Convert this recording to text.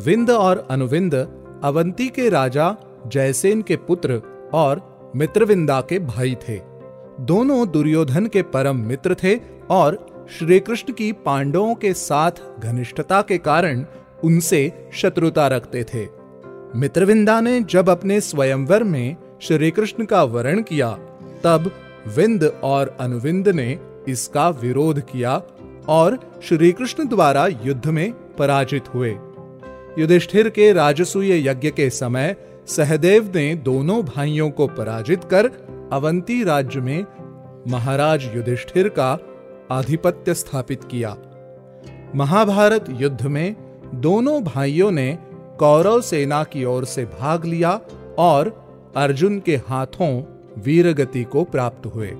विंद और अनुविंद अवंती के राजा जयसेन के पुत्र और मित्रविंदा के भाई थे। दोनों दुर्योधन के परम मित्र थे और श्री कृष्ण की पांडवों के साथ घनिष्ठता के कारण उनसे शत्रुता रखते थे। मित्रविंदा ने जब अपने स्वयंवर में श्री कृष्ण का वर्ण किया, तब विंद और अनुविंद ने इसका विरोध किया और श्री कृष्ण द्वारा युद्ध में पराजित हुए। युधिष्ठिर के राजसूय यज्ञ के समय सहदेव ने दोनों भाइयों को पराजित कर अवंती राज्य में महाराज युधिष्ठिर का आधिपत्य स्थापित किया। महाभारत युद्ध में दोनों भाइयों ने कौरव सेना की ओर से भाग लिया और अर्जुन के हाथों वीरगति को प्राप्त हुए।